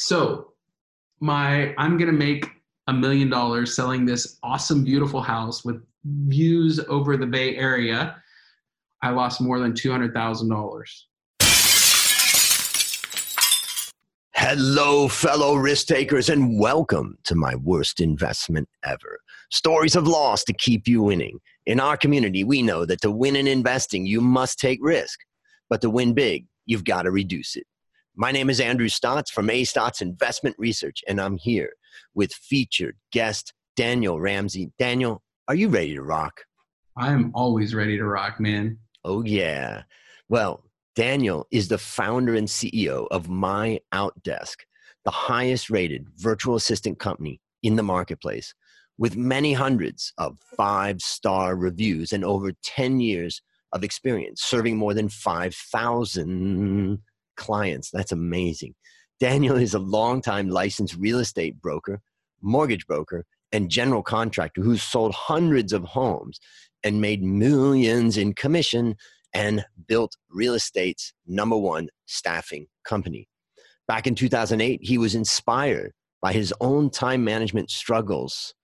So, my I'm gonna make a million dollars selling this awesome, beautiful house with views over the Bay Area. I lost more than two hundred thousand dollars. Hello, fellow risk takers, and welcome to my worst investment ever. Stories of loss to keep you winning. In our community, we know that to win in investing, you must take risk. But to win big, you've got to reduce it. My name is Andrew Stotz from A Stotz Investment Research, and I'm here with featured guest Daniel Ramsey. Daniel, are you ready to rock? I am always ready to rock, man. Oh, yeah. Well, Daniel is the founder and CEO of My Outdesk, the highest rated virtual assistant company in the marketplace, with many hundreds of five star reviews and over 10 years of experience serving more than 5,000 clients. That's amazing. Daniel is a longtime licensed real estate broker, mortgage broker, and general contractor who's sold hundreds of homes and made millions in commission and built real estate's number one staffing company. Back in 2008, he was inspired by his own time management struggles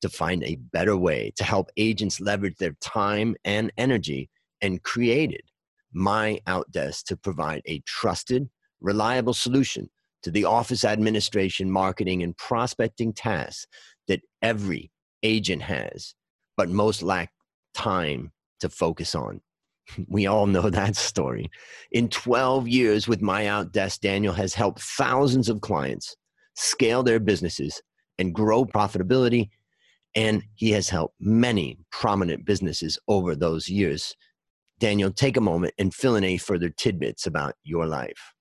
to find a better way to help agents leverage their time and energy and created my outdesk to provide a trusted reliable solution to the office administration marketing and prospecting tasks that every agent has but most lack time to focus on we all know that story. In 12 years with My Outdesk, Daniel has helped thousands of clients scale their businesses and grow profitability. And he has helped many prominent businesses over those years. Daniel, take a moment and fill in any further tidbits about your life.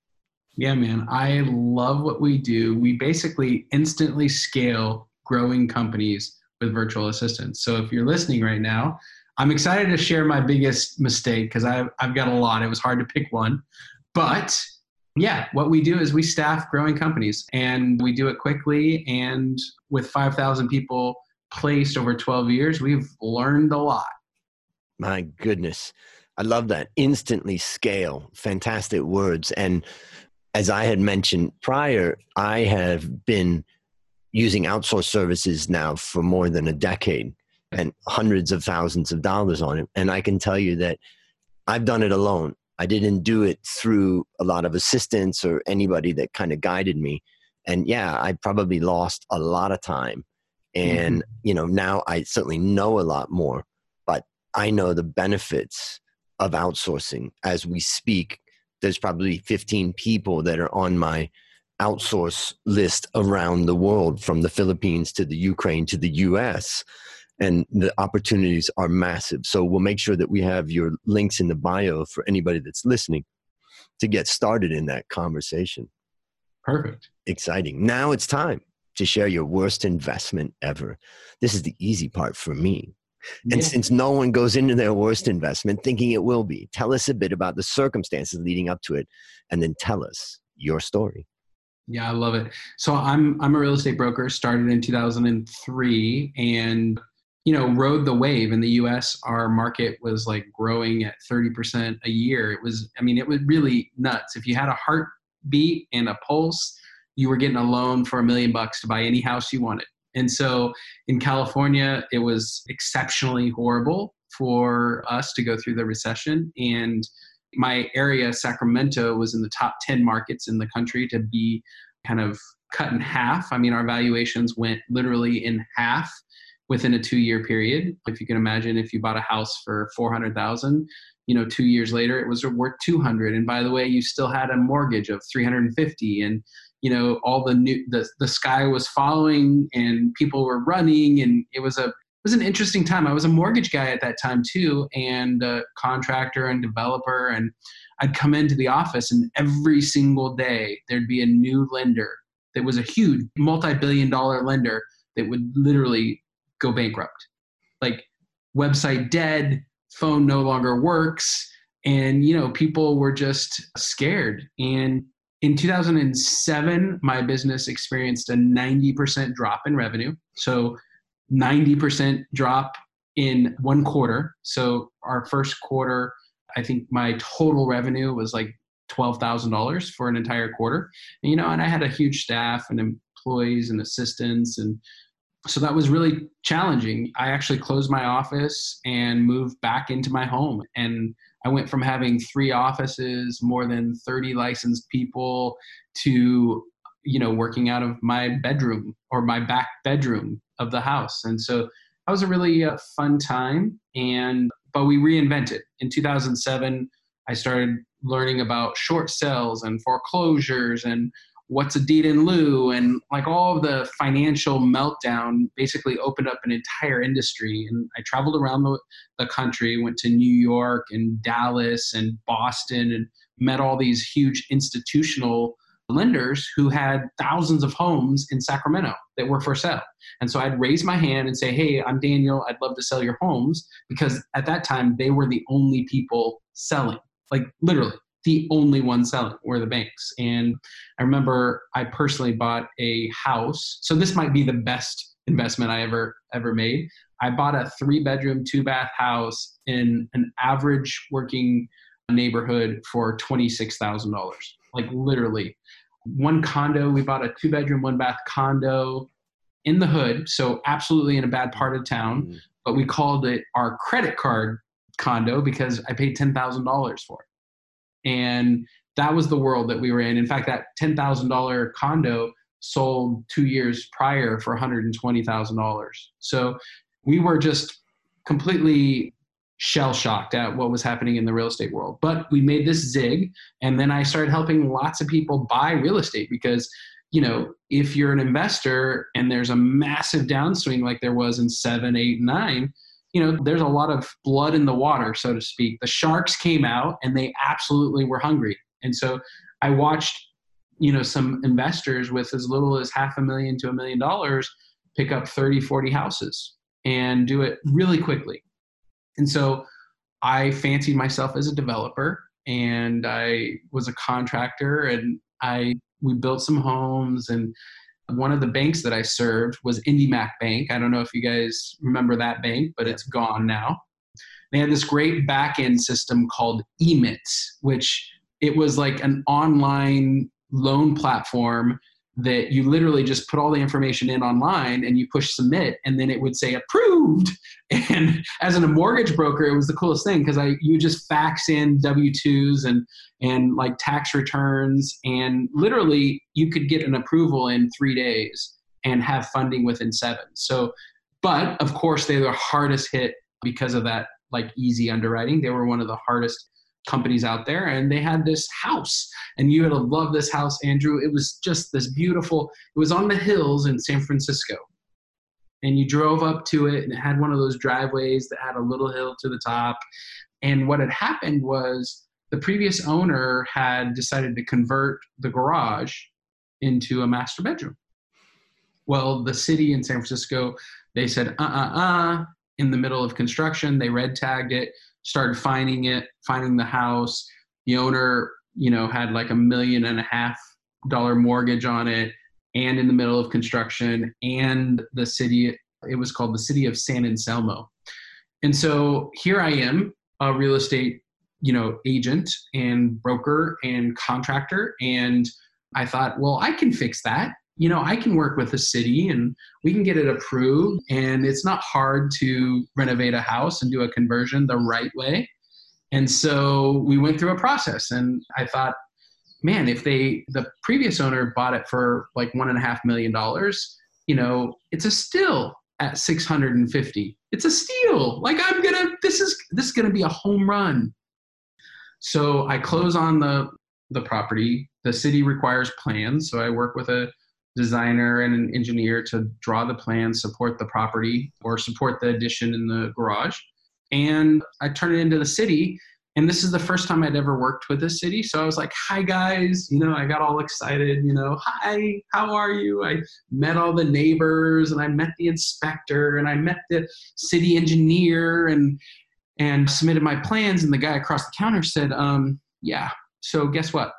Yeah, man. I love what we do. We basically instantly scale growing companies with virtual assistants. So if you're listening right now, I'm excited to share my biggest mistake because I've, I've got a lot. It was hard to pick one. But yeah, what we do is we staff growing companies and we do it quickly. And with 5,000 people placed over 12 years, we've learned a lot. My goodness. I love that. Instantly scale. Fantastic words. And as I had mentioned prior, I have been using outsourced services now for more than a decade and hundreds of thousands of dollars on it. And I can tell you that I've done it alone. I didn't do it through a lot of assistance or anybody that kind of guided me. And yeah, I probably lost a lot of time. And, mm-hmm. you know, now I certainly know a lot more, but I know the benefits of outsourcing as we speak. There's probably 15 people that are on my outsource list around the world from the Philippines to the Ukraine to the US and the opportunities are massive. So we'll make sure that we have your links in the bio for anybody that's listening to get started in that conversation. Perfect. Exciting. Now it's time to share your worst investment ever. This is the easy part for me. And yeah. since no one goes into their worst investment thinking it will be, tell us a bit about the circumstances leading up to it and then tell us your story. Yeah, I love it. So I'm I'm a real estate broker, started in 2003 and you know rode the wave in the us our market was like growing at 30% a year it was i mean it was really nuts if you had a heartbeat and a pulse you were getting a loan for a million bucks to buy any house you wanted and so in california it was exceptionally horrible for us to go through the recession and my area sacramento was in the top 10 markets in the country to be kind of cut in half i mean our valuations went literally in half within a two year period. If you can imagine, if you bought a house for 400,000, you know, two years later it was worth 200. And by the way, you still had a mortgage of 350 and, you know, all the new, the, the sky was falling and people were running and it was a, it was an interesting time. I was a mortgage guy at that time too, and a contractor and developer. And I'd come into the office and every single day there'd be a new lender that was a huge multi-billion dollar lender that would literally go bankrupt. Like website dead, phone no longer works, and you know people were just scared. And in 2007, my business experienced a 90% drop in revenue. So 90% drop in one quarter. So our first quarter, I think my total revenue was like $12,000 for an entire quarter. And, you know, and I had a huge staff and employees and assistants. And so that was really challenging. I actually closed my office and moved back into my home. And I went from having three offices, more than 30 licensed people, to you know working out of my bedroom or my back bedroom of the house. And so that was a really uh, fun time and but we reinvented. In 2007 i started learning about short sales and foreclosures and what's a deed in lieu and like all of the financial meltdown basically opened up an entire industry and i traveled around the, the country went to new york and dallas and boston and met all these huge institutional lenders who had thousands of homes in Sacramento that were for sale. And so I'd raise my hand and say, Hey, I'm Daniel. I'd love to sell your homes because at that time they were the only people selling, like literally the only one selling were the banks. And I remember I personally bought a house. So this might be the best investment I ever ever made. I bought a three bedroom, two bath house in an average working neighborhood for $26,000. Like literally one condo. We bought a two bedroom, one bath condo in the hood, so absolutely in a bad part of town. Mm-hmm. But we called it our credit card condo because I paid ten thousand dollars for it, and that was the world that we were in. In fact, that ten thousand dollar condo sold two years prior for one hundred and twenty thousand dollars. So we were just completely shell shocked at what was happening in the real estate world. But we made this zig, and then I started helping lots of people buy real estate because, you know, if you're an investor and there's a massive downswing like there was in seven, eight, nine, you know, there's a lot of blood in the water, so to speak. The sharks came out and they absolutely were hungry. And so I watched, you know, some investors with as little as half a million to a million dollars pick up 30, 40 houses and do it really quickly and so I fancied myself as a developer and I was a contractor and I we built some homes and one of the banks that I served was IndyMac Bank. I don't know if you guys remember that bank, but it's gone now. They had this great back end system called eMITS, which it was like an online loan platform that you literally just put all the information in online and you push submit and then it would say approved. And as a mortgage broker it was the coolest thing because i you just fax in w2s and and like tax returns and literally you could get an approval in three days and have funding within seven. So but of course they were the hardest hit because of that like easy underwriting. They were one of the hardest companies out there and they had this house and you had to love this house andrew. It was just this beautiful it was on the hills in san francisco. And you drove up to it and it had one of those driveways that had a little hill to the top. And what had happened was the previous owner had decided to convert the garage into a master bedroom. Well the city in san francisco they said uh-uh-uh in the middle of construction they red tagged it started finding it, finding the house. The owner, you know, had like a million and a half dollar mortgage on it and in the middle of construction and the city it was called the city of San Anselmo. And so here I am, a real estate, you know, agent and broker and contractor and I thought, well, I can fix that you know, I can work with the city and we can get it approved. And it's not hard to renovate a house and do a conversion the right way. And so we went through a process and I thought, man, if they, the previous owner bought it for like one and a half million dollars, you know, it's a still at 650. It's a steal. Like I'm gonna, this is, this is gonna be a home run. So I close on the, the property. The city requires plans. So I work with a designer and an engineer to draw the plans, support the property, or support the addition in the garage. And I turned it into the city. And this is the first time I'd ever worked with the city. So I was like, hi, guys. You know, I got all excited. You know, hi, how are you? I met all the neighbors and I met the inspector and I met the city engineer and and submitted my plans. And the guy across the counter said, um, yeah, so guess what?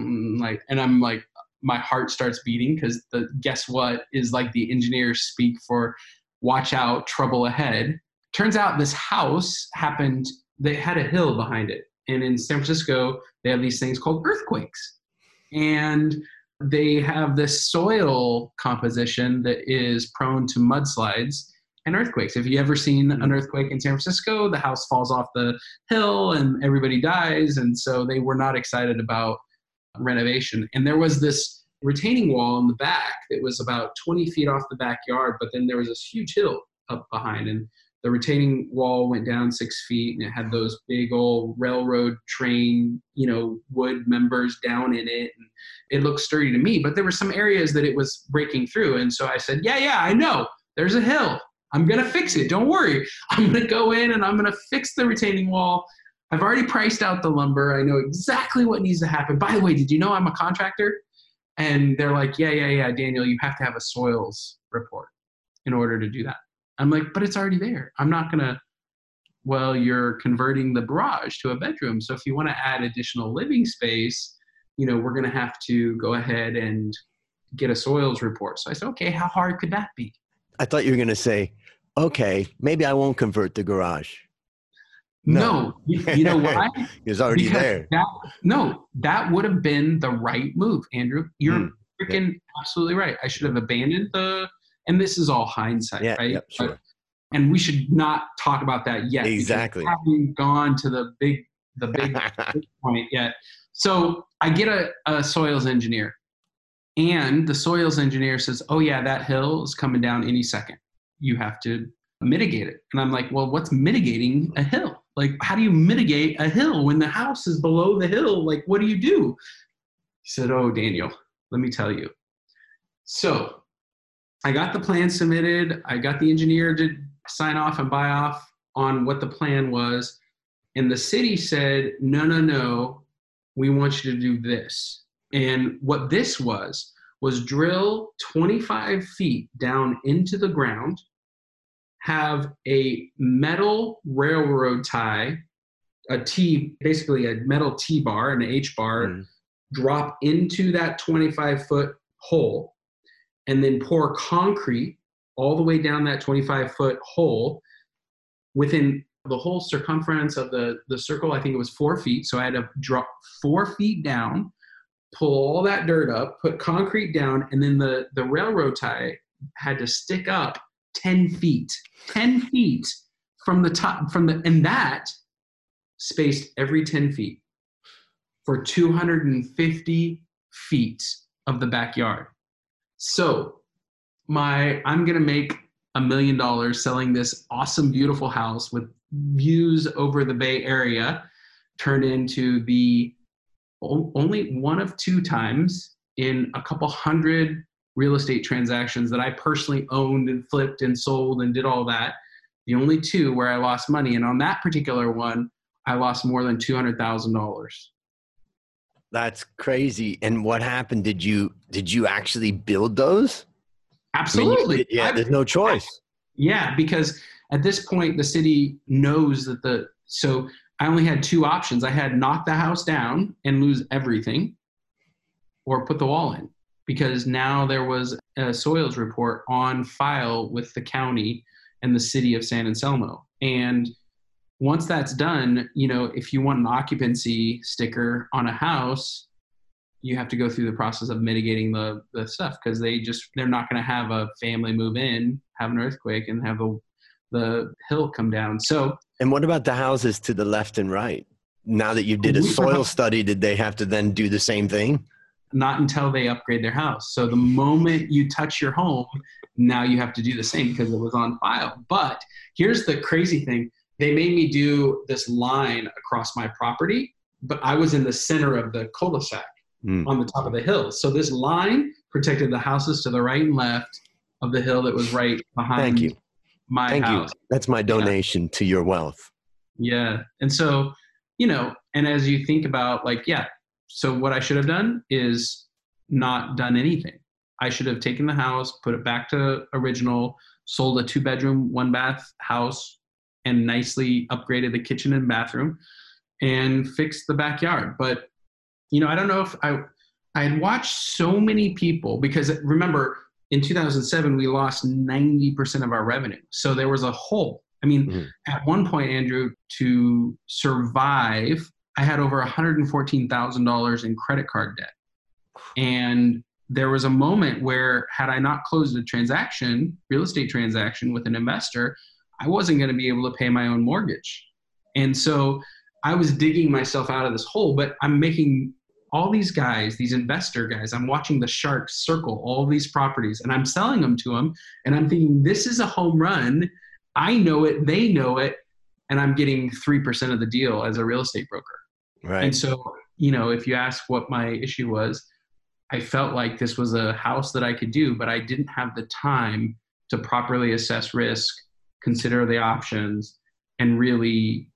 Mm, like, and I'm like, my heart starts beating because the guess what is like the engineers speak for watch out trouble ahead turns out this house happened they had a hill behind it And in San Francisco, they have these things called earthquakes. And they have this soil composition that is prone to mudslides and earthquakes. Have you ever seen hmm. an earthquake in San Francisco? The house falls off the hill and everybody dies. And so they were not excited about renovation. And there was this retaining wall in the back that was about 20 feet off the backyard, but then there was this huge hill up behind. And the retaining wall went down six feet and it had those big old railroad train, you know, wood members down in it. And it looked sturdy to me, but there were some areas that it was breaking through. And so I said, Yeah, yeah, I know. There's a hill. I'm going to fix it. Don't worry. I'm going to go in and I'm going to fix the retaining wall. I've already priced out the lumber. I know exactly what needs to happen. By the way, did you know I'm a contractor? And they're like, yeah, yeah, yeah, Daniel, you have to have a soils report in order to do that. I'm like, but it's already there. I'm not going to, well, you're converting the garage to a bedroom. So if you want to add additional living space, you know, we're going to have to go ahead and get a soils report. So I said, okay, how hard could that be? I thought you were going to say, okay, maybe I won't convert the garage. No, no you, you, know why? it's already because there. That, no, that would have been the right move, Andrew. You're mm, freaking yeah. absolutely right. I should have abandoned the, and this is all hindsight, yeah, right? Yep, sure. But, and we should not talk about that yet. Exactly. Haven't gone to the big, the big point yet. So I get a, a soils engineer, and the soils engineer says, "Oh yeah, that hill is coming down any second. You have to mitigate it." And I'm like, "Well, what's mitigating a hill? Like, how do you mitigate a hill when the house is below the hill? Like, what do you do?" He said, "Oh, Daniel, let me tell you. So, I got the plan submitted. I got the engineer to sign off and buy off on what the plan was, and the city said, "No, no, no. We want you to do this." And what this was, was drill 25 feet down into the ground, have a metal railroad tie, a T, basically a metal T bar, an H bar, mm. drop into that 25 foot hole, and then pour concrete all the way down that 25 foot hole within the whole circumference of the, the circle, I think it was four feet. So I had to drop four feet down pull all that dirt up, put concrete down, and then the, the railroad tie had to stick up 10 feet, 10 feet from the top, from the, and that spaced every 10 feet for 250 feet of the backyard. So my, I'm going to make a million dollars selling this awesome, beautiful house with views over the Bay Area turned into the only one of two times in a couple hundred real estate transactions that I personally owned and flipped and sold and did all that. The only two where I lost money. And on that particular one, I lost more than $200,000. That's crazy. And what happened? Did you did you actually build those? Absolutely. I mean, yeah, there's no choice. Yeah, because at this point the city knows that the so I only had two options. I had knock the house down and lose everything, or put the wall in, because now there was a soils report on file with the county and the city of San Anselmo. And once that's done, you know, if you want an occupancy sticker on a house, you have to go through the process of mitigating the, the stuff because they just they're not going to have a family move in, have an earthquake, and have the the hill come down. So and what about the houses to the left and right? Now that you did a soil study, did they have to then do the same thing? Not until they upgrade their house. So the moment you touch your home, now you have to do the same because it was on file. But here's the crazy thing they made me do this line across my property, but I was in the center of the cul de sac mm. on the top of the hill. So this line protected the houses to the right and left of the hill that was right behind Thank you my Thank house. You. That's my donation yeah. to your wealth. Yeah. And so, you know, and as you think about like, yeah, so what I should have done is not done anything. I should have taken the house, put it back to original, sold a two bedroom, one bath house, and nicely upgraded the kitchen and bathroom and fixed the backyard. But, you know, I don't know if I, I had watched so many people because remember, in 2007 we lost 90% of our revenue so there was a hole i mean mm-hmm. at one point andrew to survive I had over $114,000 in credit card debt. And there was a moment where, had I not closed a transaction, real estate transaction with an investor, I wasn't going to be able to pay my own mortgage. And so I was digging myself out of this hole, but I'm making all these guys, these investor guys, I'm watching the sharks circle all these properties and I'm selling them to them. And I'm thinking, this is a home run. I know it, they know it. And I'm getting 3% of the deal as a real estate broker. Right. And so, you know, if you ask what my issue was, I felt like this was a house that I could do, but I didn't have the time to properly assess risk, consider the options, and really,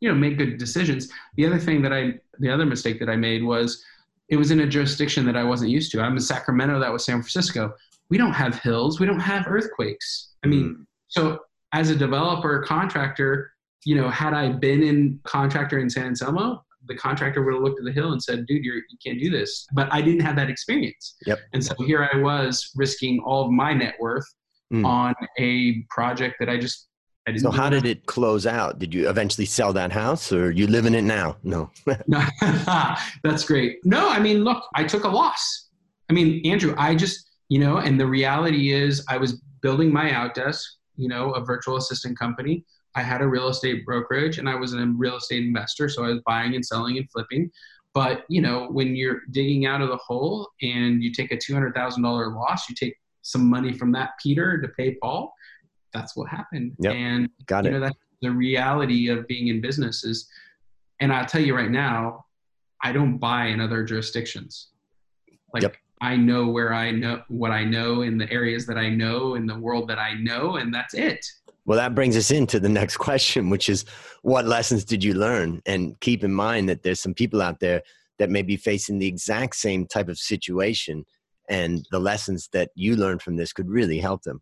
you know, make good decisions. The other thing that I, the other mistake that I made was it was in a jurisdiction that I wasn't used to. I'm in Sacramento, that was San Francisco. We don't have hills, we don't have earthquakes. I mean, mm. so as a developer, contractor, you know, had I been in contractor in San Anselmo, the contractor would have looked at the hill and said, dude, you're, you can't do this. But I didn't have that experience. Yep. And so here I was risking all of my net worth mm. on a project that I just, I didn't so how did it close out? Did you eventually sell that house or you live in it now? No. no that's great. No, I mean, look, I took a loss. I mean, Andrew, I just, you know, and the reality is I was building my outdesk, you know, a virtual assistant company. I had a real estate brokerage and I was a real estate investor, so I was buying and selling and flipping. But you know, when you're digging out of the hole and you take a two hundred thousand dollar loss, you take some money from that Peter to pay Paul. That's what happened. Yep. And Got you it. know that's the reality of being in business is and I'll tell you right now, I don't buy in other jurisdictions. Like yep. I know where I know what I know in the areas that I know in the world that I know, and that's it. Well, that brings us into the next question, which is what lessons did you learn? And keep in mind that there's some people out there that may be facing the exact same type of situation, and the lessons that you learned from this could really help them.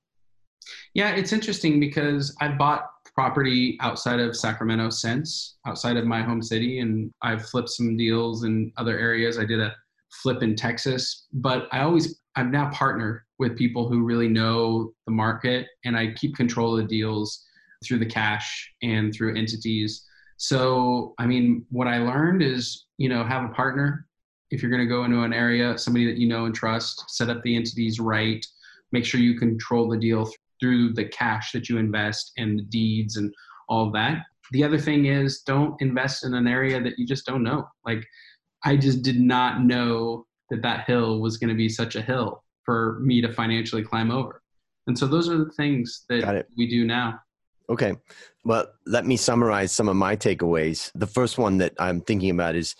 Yeah, it's interesting because I bought property outside of Sacramento since, outside of my home city, and I've flipped some deals in other areas. I did a flip in Texas, but I always I've now partnered with people who really know the market and I keep control of the deals through the cash and through entities. So, I mean, what I learned is, you know, have a partner. If you're going to go into an area, somebody that you know and trust, set up the entities right, make sure you control the deal through the cash that you invest and the deeds and all that. The other thing is don't invest in an area that you just don't know. Like I just did not know that that hill was going to be such a hill for me to financially climb over. And so those are the things that we do now. Okay. Well, let me summarize some of my takeaways. The first one that I'm thinking about is,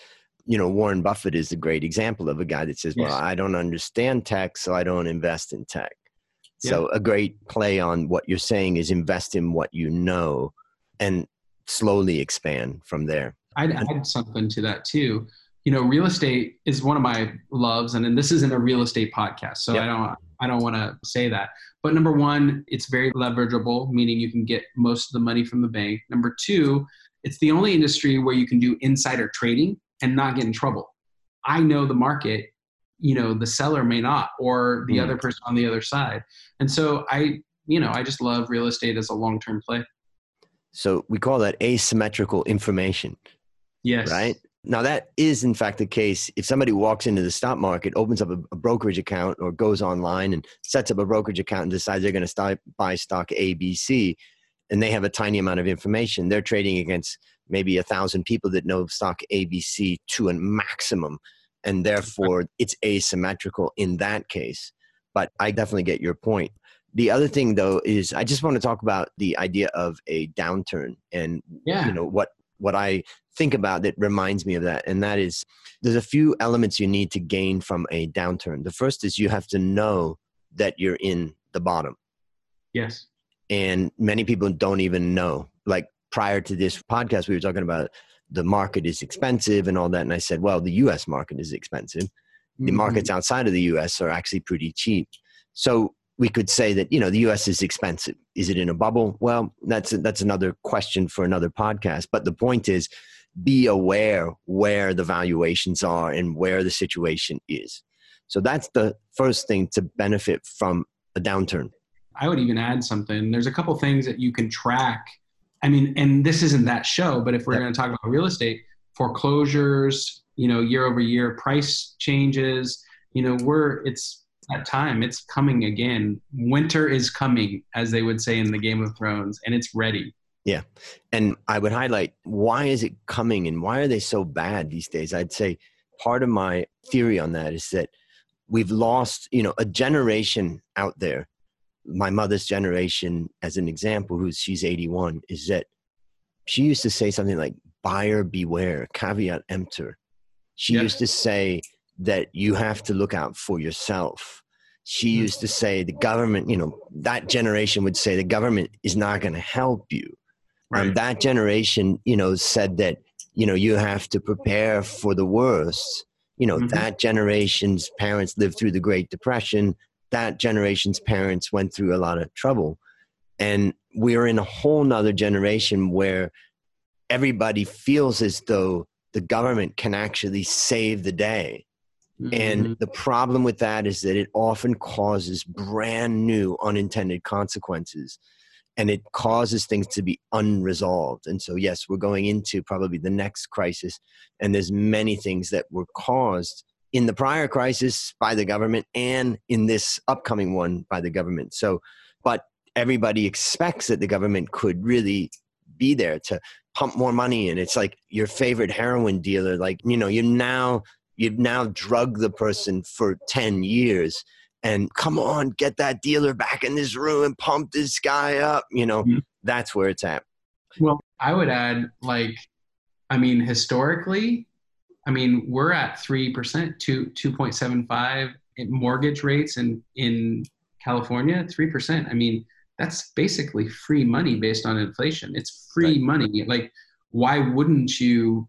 you know, Warren Buffett is a great example of a guy that says, yes. well, I don't understand tech, so I don't invest in tech. Yeah. So a great play on what you're saying is invest in what you know and slowly expand from there. I'd add something to that too you know, real estate is one of my loves, and, and this isn't a real estate podcast, so yep. I don't I don't want to say that. But number one, it's very leverageable, meaning you can get most of the money from the bank. Number two, it's the only industry where you can do insider trading and not get in trouble. I know the market, you know, the seller may not, or the mm. other person on the other side. And so I, you know, I just love real estate as a long term play. So we call that asymmetrical information. Yes. Right? Now, that is in fact the case if somebody walks into the stock market, opens up a, a, brokerage account, or goes online and sets up a brokerage account and decides they're going to start buy stock ABC, and they have a tiny amount of information. They're trading against maybe a thousand people that know stock ABC to a maximum, and therefore it's asymmetrical in that case. But I definitely get your point. The other thing, though, is I just want to talk about the idea of a downturn and yeah. you know what what I think about that reminds me of that. And that is there's a few elements you need to gain from a downturn. The first is you have to know that you're in the bottom. Yes. And many people don't even know. Like prior to this podcast, we were talking about the market is expensive and all that. And I said, well, the US market is expensive. The mm-hmm. markets outside of the US are actually pretty cheap. So we could say that you know the U.S. is expensive. Is it in a bubble? Well, that's that's another question for another podcast. But the point is, be aware where the valuations are and where the situation is. So that's the first thing to benefit from a downturn. I would even add something. There's a couple things that you can track. I mean, and this isn't that show, but if we're going to talk about real estate, foreclosures, you know, year over year price changes. You know, we're it's that time. It's coming again. Winter is coming, as they would say in the Game of Thrones, and it's ready. Yeah. And I would highlight why is it coming and why are they so bad these days? I'd say part of my theory on that is that we've lost, you know, a generation out there. My mother's generation, as an example, who's she's 81, is that she used to say something like buyer beware, caveat emptor. She used to say that you have to look out for yourself. She hmm. used to say the government, you know, that generation would say the government is not going to help you. Um, right. Um, that generation, you know, said that, you know, you have to prepare for the worst. You know, mm-hmm. that generation's parents lived through the Great Depression. That generation's parents went through a lot of trouble. And we're in a whole nother generation where everybody feels as though the government can actually save the day. Mm-hmm. And the problem with that is that it often causes brand new unintended consequences and it causes things to be unresolved. And so, yes, we're going into probably the next crisis, and there's many things that were caused in the prior crisis by the government and in this upcoming one by the government. So, but everybody expects that the government could really be there to pump more money in. It's like your favorite heroin dealer, like, you know, you're now you've now drugged the person for 10 years and come on, get that dealer back in this room and pump this guy up. You know, mm-hmm. that's where it's at. Well, I would add, like, I mean, historically, I mean, we're at 3%, 2, 2.75 mortgage rates in, in California, 3%. I mean, that's basically free money based on inflation. It's free right. money. Like, why wouldn't you?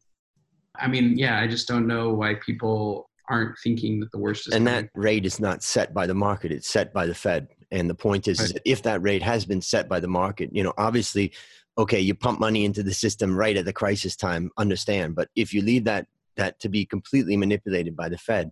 I mean, yeah, I just don't know why people aren't thinking that the worst is. And coming. that rate is not set by the market; it's set by the Fed. And the point is, right. is if that rate has been set by the market, you know, obviously, okay, you pump money into the system right at the crisis time. Understand, but if you leave that that to be completely manipulated by the Fed,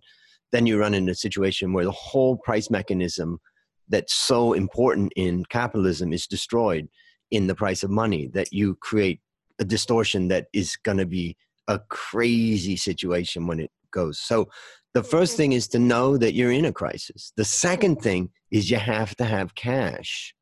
then you run into a situation where the whole price mechanism that's so important in capitalism is destroyed in the price of money. That you create a distortion that is going to be a crazy situation when it goes. So the first mm-hmm. thing is to know that you're in a crisis. The second mm-hmm. thing is you have to have cash.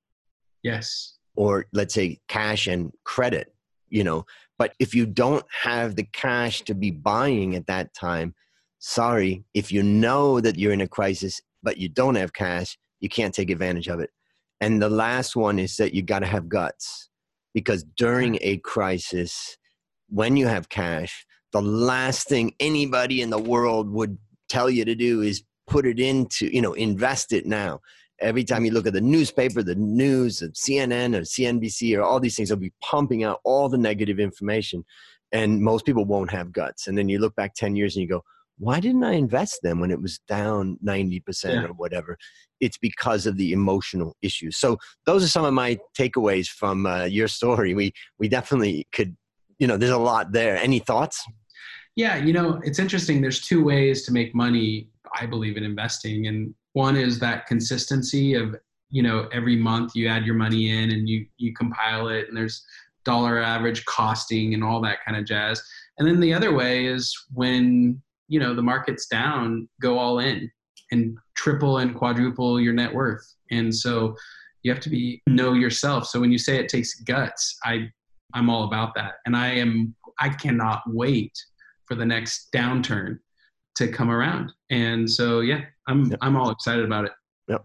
Yes. Or let's say cash and credit, you know. But if you don't have the cash to be buying at that time, sorry, if you know that you're in a crisis but you don't have cash, you can't take advantage of it. And the last one is that you got to have guts because during mm-hmm. a crisis, when you have cash, the last thing anybody in the world would tell you to do is put it into, you know, invest it now. Every time you look at the newspaper, the news, of CNN or CNBC or all these things, they'll be pumping out all the negative information. And most people won't have guts. And then you look back 10 years and you go, why didn't I invest them when it was down 90% yeah. or whatever? It's because of the emotional issues. So those are some of my takeaways from uh, your story. We, we definitely could, you know, there's a lot there. Any thoughts? Yeah, you know, it's interesting. There's two ways to make money, I believe, in investing. And one is that consistency of, you know, every month you add your money in and you you compile it and there's dollar average costing and all that kind of jazz. And then the other way is when, you know, the market's down, go all in and triple and quadruple your net worth. And so you have to be know yourself. So when you say it takes guts, I I'm all about that. And I am I cannot wait for the next downturn to come around. And so, yeah, I'm, yep. I'm all excited about it. Yep.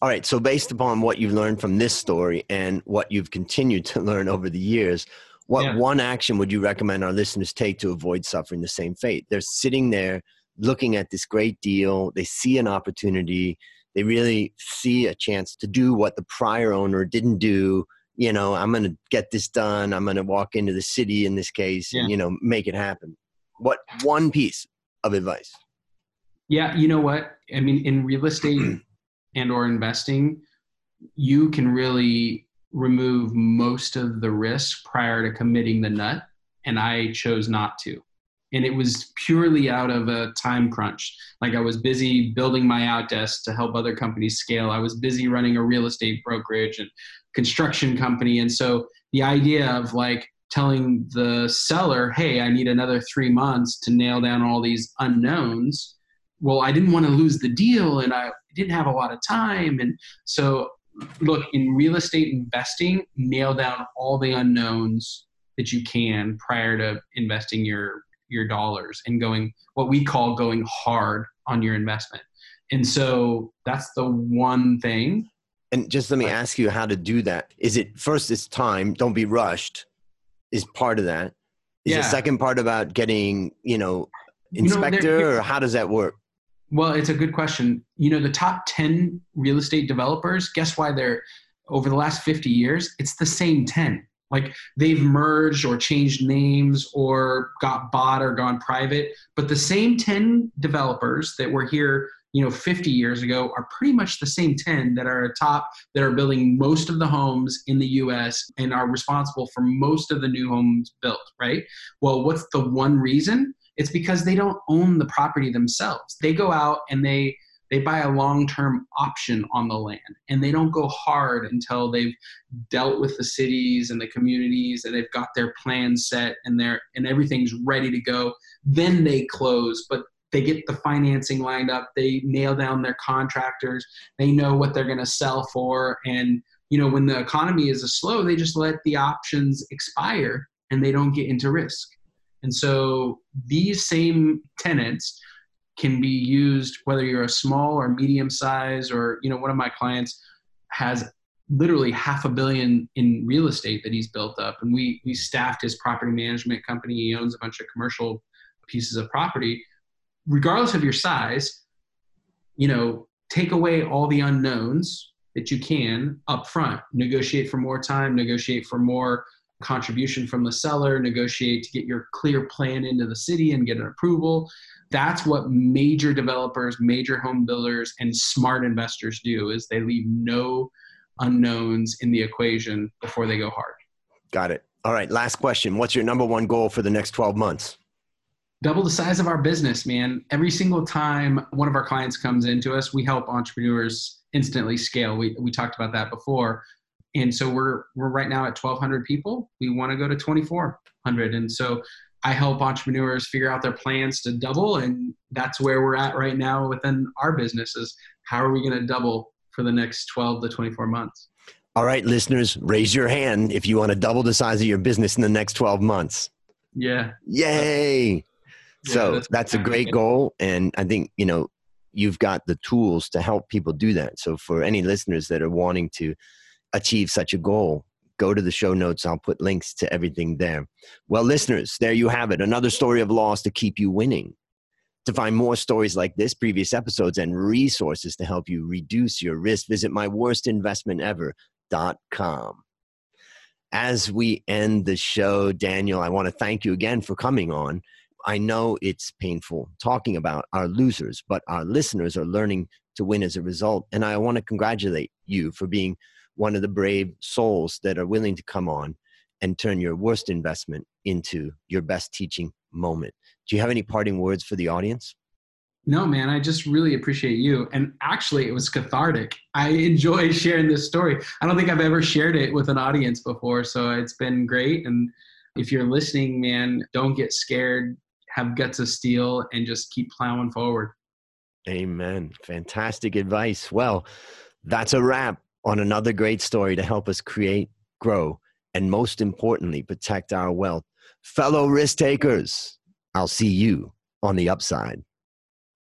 All right. So, based upon what you've learned from this story and what you've continued to learn over the years, what yeah. one action would you recommend our listeners take to avoid suffering the same fate? They're sitting there looking at this great deal, they see an opportunity, they really see a chance to do what the prior owner didn't do. You know, I'm going to get this done. I'm going to walk into the city in this case yeah. and, you know, make it happen. What one piece of advice? Yeah you know what? I mean in real estate and or investing you can really remove most of the risk prior to committing the nut and i chose not to. And it was purely out of a time crunch. Like i was busy building my out outdesk to help other companies scale. I was busy running a real estate brokerage and construction company and so the idea of like telling the seller, hey, I need another three months to nail down all these unknowns. Well, I didn't want to lose the deal and I didn't have a lot of time. And so, look, in real estate investing, nail down all the unknowns that you can prior to investing your your dollars and going what we call going hard on your investment. And so that's the one thing. And just let me ask you how to do that. Is it first it's time, don't be rushed is part of that. Is yeah. the second part about getting, you know, inspector you know, or how does that work? Well, it's a good question. You know, the top 10 real estate developers, guess why they're over the last 50 years? It's the same 10. Like they've merged or changed names or got bought or gone private, but the same 10 developers that were here you know 50 years ago are pretty much the same 10 that are top that are building most of the homes in the US and are responsible for most of the new homes built, right? Well, what's the one reason? It's because they don't own the property themselves. They go out and they they buy a long-term option on the land and they don't go hard until they've dealt with the cities and the communities and they've got their plans set and they and everything's ready to go then they close but they get the financing lined up they nail down their contractors they know what they're going to sell for and you know when the economy is slow they just let the options expire and they don't get into risk. And so these same tenants can be used whether you're a small or medium size or you know one of my clients has literally half a billion in real estate that he's built up and we we staffed his property management company. He owns a bunch of commercial pieces of property regardless of your size you know take away all the unknowns that you can up front negotiate for more time negotiate for more contribution from the seller negotiate to get your clear plan into the city and get an approval. That's what major developers major home builders and smart investors do is they leave no unknowns in the equation before they go hard. Got it. All right last question. What's your number one goal for the next 12 months double the size of our business man every single time one of our clients comes into us we help entrepreneurs instantly scale we, we talked about that before and so we're we're right now at 1200 people we want to go to 2400 and so I help entrepreneurs figure out their plans to double, and that's where we're at right now within our business. Is how are we going to double for the next 12 to 24 months? All right, listeners, raise your hand if you want to double the size of your business in the next 12 months. Yeah. Yay. Yeah, so that's, that's a great goal. And I think, you know, you've got the tools to help people do that. So for any listeners that are wanting to achieve such a goal, go to the show notes. I'll put links to everything there. Well, listeners, there you have it. Another story of loss to keep you winning. To find more stories like this, previous episodes, and resources to help you reduce your risk, visit myworstinvestmentever.com. As we end the show, Daniel, I want to thank you again for coming on. I know it's painful talking about our losers, but our listeners are learning to win as a result. And I want to congratulate you for being one of the brave souls that are willing to come on and turn your worst investment into your best teaching moment. Do you have any parting words for the audience? No, man, I just really appreciate you. And actually, it was cathartic. I enjoy sharing this story. I don't think I've ever shared it with an audience before. So it's been great. And if you're listening, man, don't get scared, have guts of steel, and just keep plowing forward. Amen. Fantastic advice. Well, that's a wrap on another great story to help us create, grow, and most importantly, protect our wealth. Fellow risk takers, I'll see you on the upside.